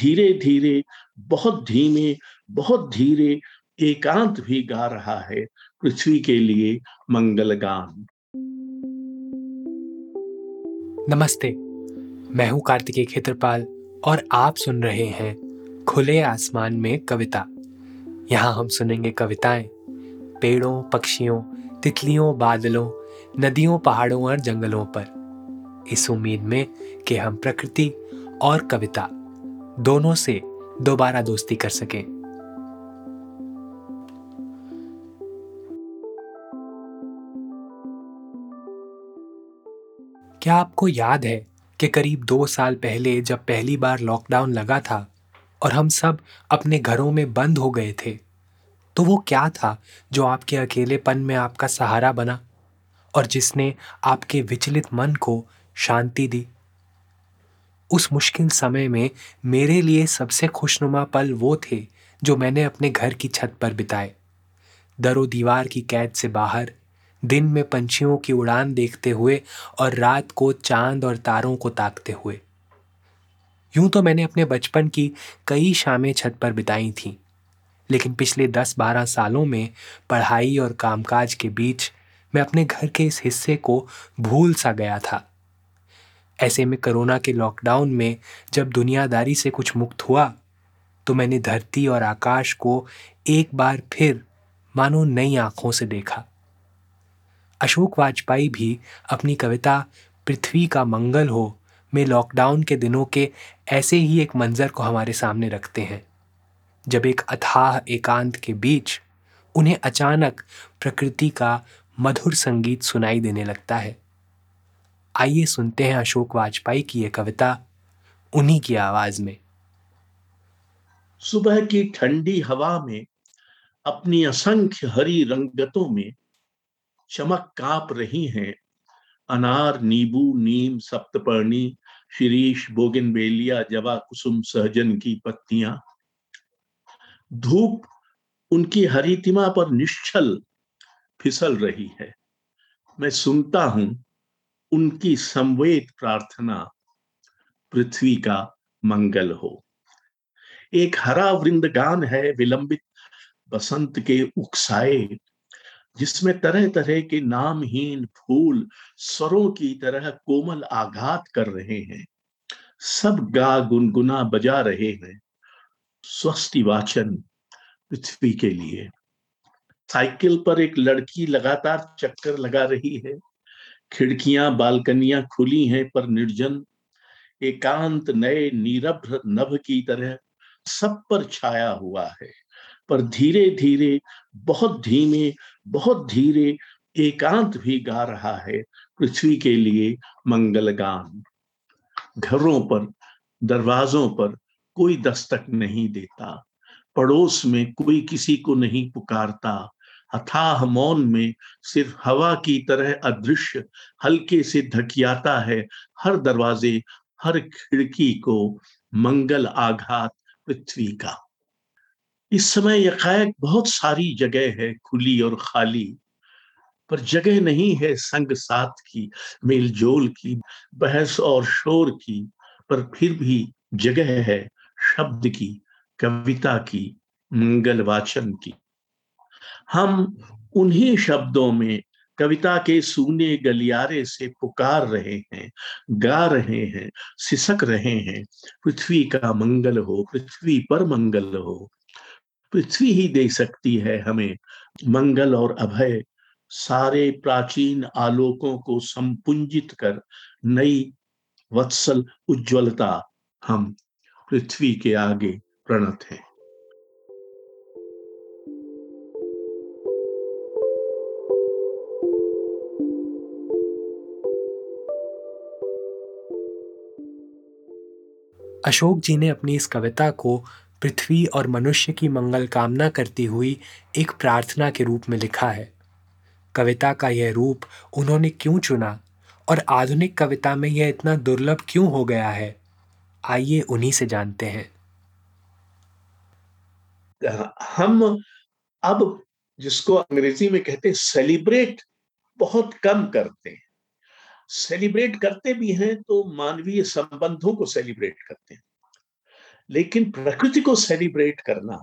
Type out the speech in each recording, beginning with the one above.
धीरे धीरे बहुत धीमे, बहुत धीरे एकांत भी गा रहा है पृथ्वी के लिए मंगल गान नमस्ते, मैं हूँ कार्तिकेय खेत्रपाल और आप सुन रहे हैं खुले आसमान में कविता। यहाँ हम सुनेंगे कविताएँ, पेड़ों, पक्षियों, तितलियों, बादलों, नदियों, पहाड़ों और जंगलों पर। इस उम्मीद में कि हम प्रकृति और कविता दोनों से दोबारा दोस्ती कर सकें। क्या आपको याद है कि करीब दो साल पहले जब पहली बार लॉकडाउन लगा था और हम सब अपने घरों में बंद हो गए थे तो वो क्या था जो आपके अकेलेपन में आपका सहारा बना और जिसने आपके विचलित मन को शांति दी? उस मुश्किल समय में मेरे लिए सबसे खुशनुमा पल वो थे जो मैंने अपने घर की छत पर बिताए। दरो दीवार की कैद से बाहर, दिन में पंछियों की उड़ान देखते हुए और रात को चाँद और तारों को ताकते हुए। यूँ तो मैंने अपने बचपन की कई शामें छत पर बिताई थीं, लेकिन पिछले दस बारह सालों में पढ़ाई और कामकाज के बीच मैं अपने घर के इस हिस्से को भूल सा गया था। ऐसे में कोरोना के लॉकडाउन में जब दुनियादारी से कुछ मुक्त हुआ तो मैंने धरती और आकाश को एक बार फिर मानो नई आँखों से देखा। अशोक वाजपेयी भी अपनी कविता पृथ्वी का मंगल हो में लॉकडाउन के दिनों के ऐसे ही एक मंजर को हमारे सामने रखते हैं। जब एक अथाह एकांत के बीच उन्हें अचानक प्रकृति का मधुर संगीत सुनाई देने लगता है। आइए सुनते हैं अशोक वाजपेयी की यह कविता, उन्हीं की आवाज़ में। सुबह की ठंडी हवा में, अपनी असंख्य हरी रंगतों में, चमक काप रही हैं अनार, नींबू, नीम, सप्तपर्णी, शिरीष बोगिनबेलिया जवा, कुसुम, सहजन की पत्तियाँ। धूप उनकी हरितिमा पर निश्चल फिसल रही है। मैं सुनता हूँ उनकी संवेद प्रार्थना पृथ्वी का मंगल हो। एक हरा वृंदगान है विलंबित बसंत के उकसाए, जिसमें तरह तरह के नामहीन फूल स्वरों की तरह कोमल आघात कर रहे हैं। सब गा गुनगुना बजा रहे हैं स्वस्ति वाचन पृथ्वी के लिए। साइकिल पर एक लड़की लगातार चक्कर लगा रही है। खिड़कियाँ बालकनियाँ खुली हैं पर निर्जन, एकांत नए नीरभ नभ की तरह सब पर छाया हुआ है। पर धीरे धीरे बहुत धीमे, बहुत धीरे एकांत भी गा रहा है पृथ्वी के लिए मंगल गान घरों पर, दरवाजों पर कोई दस्तक नहीं देता, पड़ोस में कोई किसी को नहीं पुकारता। अथाह मौन में सिर्फ़ हवा की तरह अदृश्य, हल्के से धकियाता है। हर दरवाजे, हर खिड़की को मंगल आघात पृथ्वी का। इस समय यकायक बहुत सारी जगह है खुली और खाली, पर जगह नहीं है संग साथ की, मेलजोल की, बहस और शोर की, पर फिर भी जगह है शब्द की, कविता की, मंगल वाचन की। हम उन्हीं शब्दों में कविता के सूने गलियारे से पुकार रहे हैं, गा रहे हैं, सिसक रहे हैं। पृथ्वी का मंगल हो, पृथ्वी पर मंगल हो। पृथ्वी ही दे सकती है हमें मंगल और अभय। सारे प्राचीन आलोकों को संपुंजित कर नई वत्सल उज्ज्वलता हम पृथ्वी के आगे प्रणत हैं। अशोक जी ने अपनी इस कविता को पृथ्वी और मनुष्य की मंगल कामना करती हुई एक प्रार्थना के रूप में लिखा है। कविता का यह रूप उन्होंने क्यों चुना और आधुनिक कविता में यह इतना दुर्लभ क्यों हो गया है? आइए उन्हीं से जानते हैं। हम अब जिसको अंग्रेज़ी में कहते हैं सेलिब्रेट बहुत कम करते हैं। सेलिब्रेट करते भी हैं तो मानवीय संबंधों को सेलिब्रेट करते हैं। लेकिन प्रकृति को सेलिब्रेट करना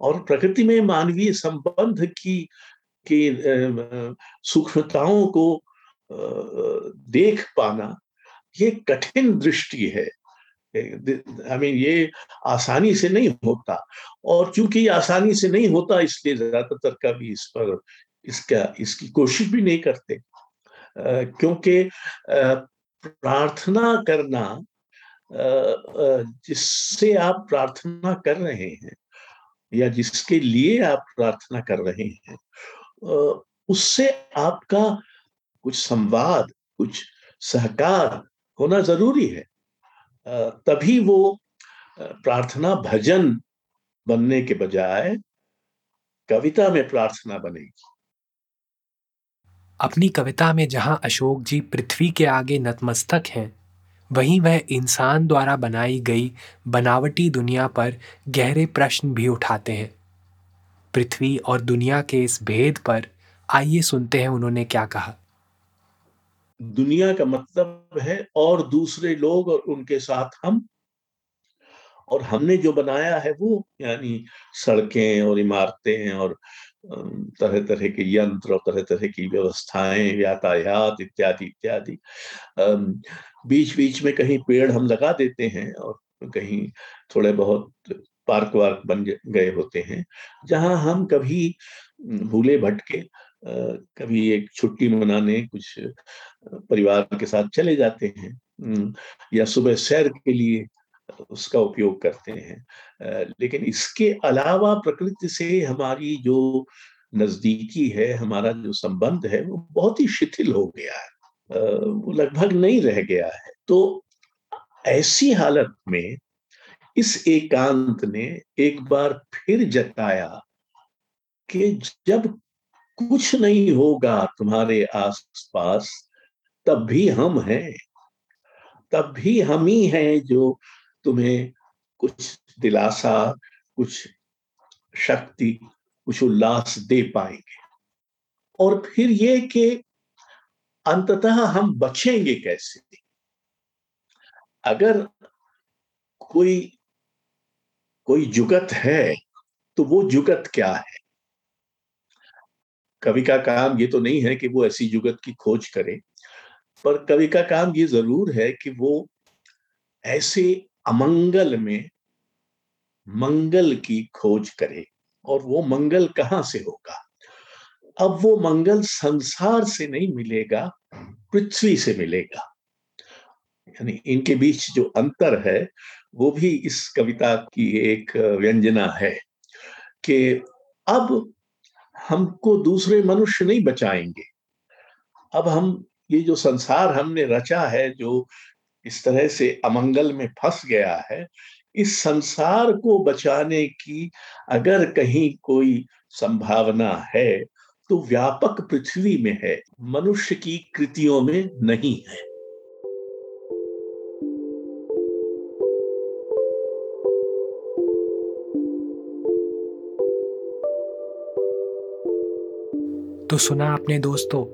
और प्रकृति में मानवीय संबंध की की सूक्ष्मताओं को देख पाना, ये कठिन दृष्टि है। आई मीन ये आसानी से नहीं होता और चूँकि आसानी से नहीं होता इसलिए ज़्यादातर कभी इस पर, इसका, इसकी कोशिश भी नहीं करते। क्योंकि प्रार्थना करना जिससे आप प्रार्थना कर रहे हैं या जिसके लिए आप प्रार्थना कर रहे हैं उससे आपका कुछ संवाद, कुछ सहकार होना ज़रूरी है। तभी वो प्रार्थना भजन बनने के बजाय कविता में प्रार्थना बनेगी। अपनी कविता में जहाँ अशोक जी पृथ्वी के आगे नतमस्तक हैं, वहीं वह इंसान द्वारा बनाई गई बनावटी दुनिया पर गहरे प्रश्न भी उठाते हैं। पृथ्वी और दुनिया के इस भेद पर आइए सुनते हैं उन्होंने क्या कहा। दुनिया का मतलब है और दूसरे लोग और उनके साथ हम। और हमने जो बनाया है वो, यानी सड़कें और इमारतें और तरह तरह के यंत्र और तरह तरह की व्यवस्थाएँ, यातायात इत्यादि इत्यादि। बीच बीच में कहीं पेड़ हम लगा देते हैं और कहीं थोड़े बहुत पार्क वार्क बन गए होते हैं, जहाँ हम कभी भूले भटके कभी एक छुट्टी मनाने कुछ परिवार के साथ चले जाते हैं या सुबह सैर के लिए उसका उपयोग करते हैं। लेकिन इसके अलावा प्रकृति से हमारी जो नजदीकी है, हमारा जो संबंध है, वो बहुत ही शिथिल हो गया है। वो लगभग नहीं रह गया है। तो ऐसी हालत में इस एकांत ने एक बार फिर जताया कि जब कुछ नहीं होगा तुम्हारे आसपास, तब भी हम हैं। तब भी हम ही हैं जो तुम्हें कुछ दिलासा, कुछ शक्ति, कुछ उल्लास दे पाएँगे। और फिर ये कि अंततः हम बचेंगे कैसे? अगर कोई कोई जुगत है तो वो जुगत क्या है? कवि का काम ये तो नहीं है कि वो ऐसी जुगत की खोज करे, पर कवि का काम ये ज़रूर है कि वो ऐसे अमंगल में मंगल की खोज करे और वो मंगल कहाँ से होगा? अब वो मंगल संसार से नहीं मिलेगा, पृथ्वी से मिलेगा। यानी इनके बीच जो अंतर है, वो भी इस कविता की एक व्यंजना है कि अब हमको दूसरे मनुष्य नहीं बचाएँगे। अब हम, ये जो संसार हमने रचा है, जो इस तरह से अमंगल में फंस गया है। इस संसार को बचाने की अगर कहीं कोई संभावना है तो व्यापक पृथ्वी में है, मनुष्य की कृतियों में नहीं है। तो सुना आपने दोस्तों,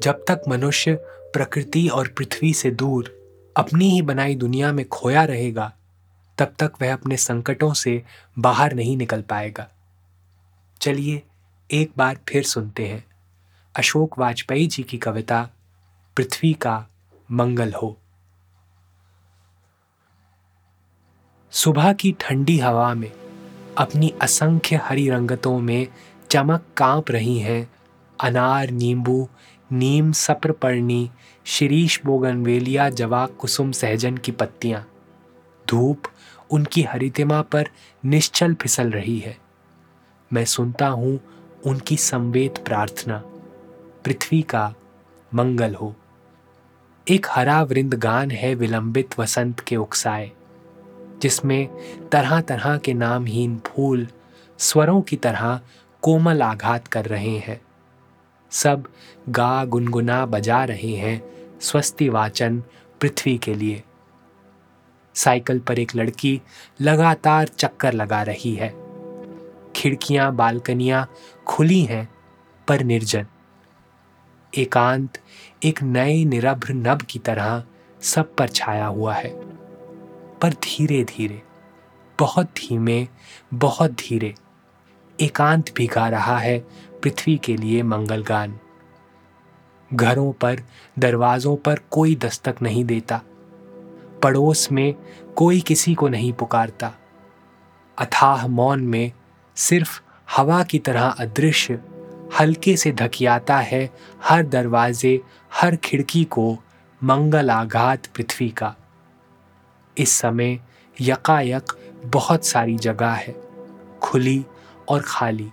जब तक मनुष्य प्रकृति और पृथ्वी से दूर अपनी ही बनाई दुनिया में खोया रहेगा, तब तक वह अपने संकटों से बाहर नहीं निकल पाएगा। चलिए, एक बार फिर सुनते हैं। अशोक वाजपेयी जी की कविता, पृथ्वी का मंगल हो। सुबह की ठंडी हवा में, अपनी असंख्य हरी रंगतों में चमक काँप रही हैं अनार, नींबू नीम सप्र पर्णी शिरीष बोगनवेलिया जवा कुसुम सहजन की पत्तियाँ। धूप उनकी हरितिमा पर निश्चल फिसल रही है। मैं सुनता हूँ उनकी संवेद प्रार्थना। पृथ्वी का मंगल हो। एक हरा वृंद गान है विलंबित वसंत के उकसाए, जिसमें तरह तरह के नामहीन फूल स्वरों की तरह कोमल आघात कर रहे हैं। सब गा गुनगुना बजा रहे हैं स्वस्ति वाचन पृथ्वी के लिए। साइकिल पर एक लड़की लगातार चक्कर लगा रही है। खिड़कियाँ, बालकनियाँ खुली हैं पर निर्जन। एकांत एक नए निरभ्र नभ की तरह सब पर छाया हुआ है। पर धीरे धीरे बहुत धीमे, बहुत धीरे एकांत भी गा रहा है पृथ्वी के लिए मंगल गान घरों पर, दरवाजों पर कोई दस्तक नहीं देता। पड़ोस में कोई किसी को नहीं पुकारता। अथाह मौन में सिर्फ़ हवा की तरह अदृश्य, हल्के से धकियाता है हर दरवाजे, हर खिड़की को मंगल आघात पृथ्वी का। इस समय यकायक बहुत सारी जगह है, खुली और खाली,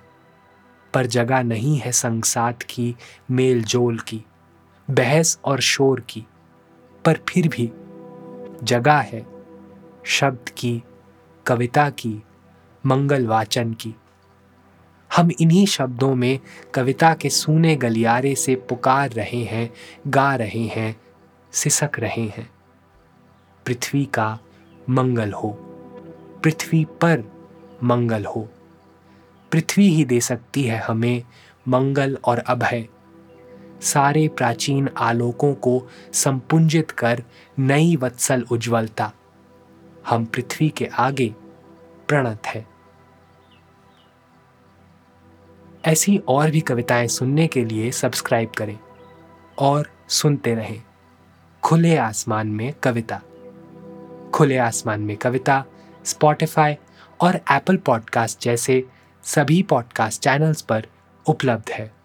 पर जगह नहीं है संगसात की मेल जोल की, बहस और शोर की, पर फिर भी जगह है शब्द की, कविता की, मंगल वाचन की। हम इन्हीं शब्दों में कविता के सूने गलियारे से पुकार रहे हैं, गा रहे हैं, सिसक रहे हैं। पृथ्वी का मंगल हो, पृथ्वी पर मंगल हो। पृथ्वी ही दे सकती है हमें मंगल और अभय। सारे प्राचीन आलोकों को संपुंजित कर नई वत्सल उज्ज्वलता। हम पृथ्वी के आगे प्रणत है। ऐसी और भी कविताएँ सुनने के लिए सब्सक्राइब करें और सुनते रहें। खुले आसमान में कविता। खुले आसमान में कविता स्पॉटिफाई और एप्पल पॉडकास्ट जैसे सभी पॉडकास्ट चैनल्स पर उपलब्ध है।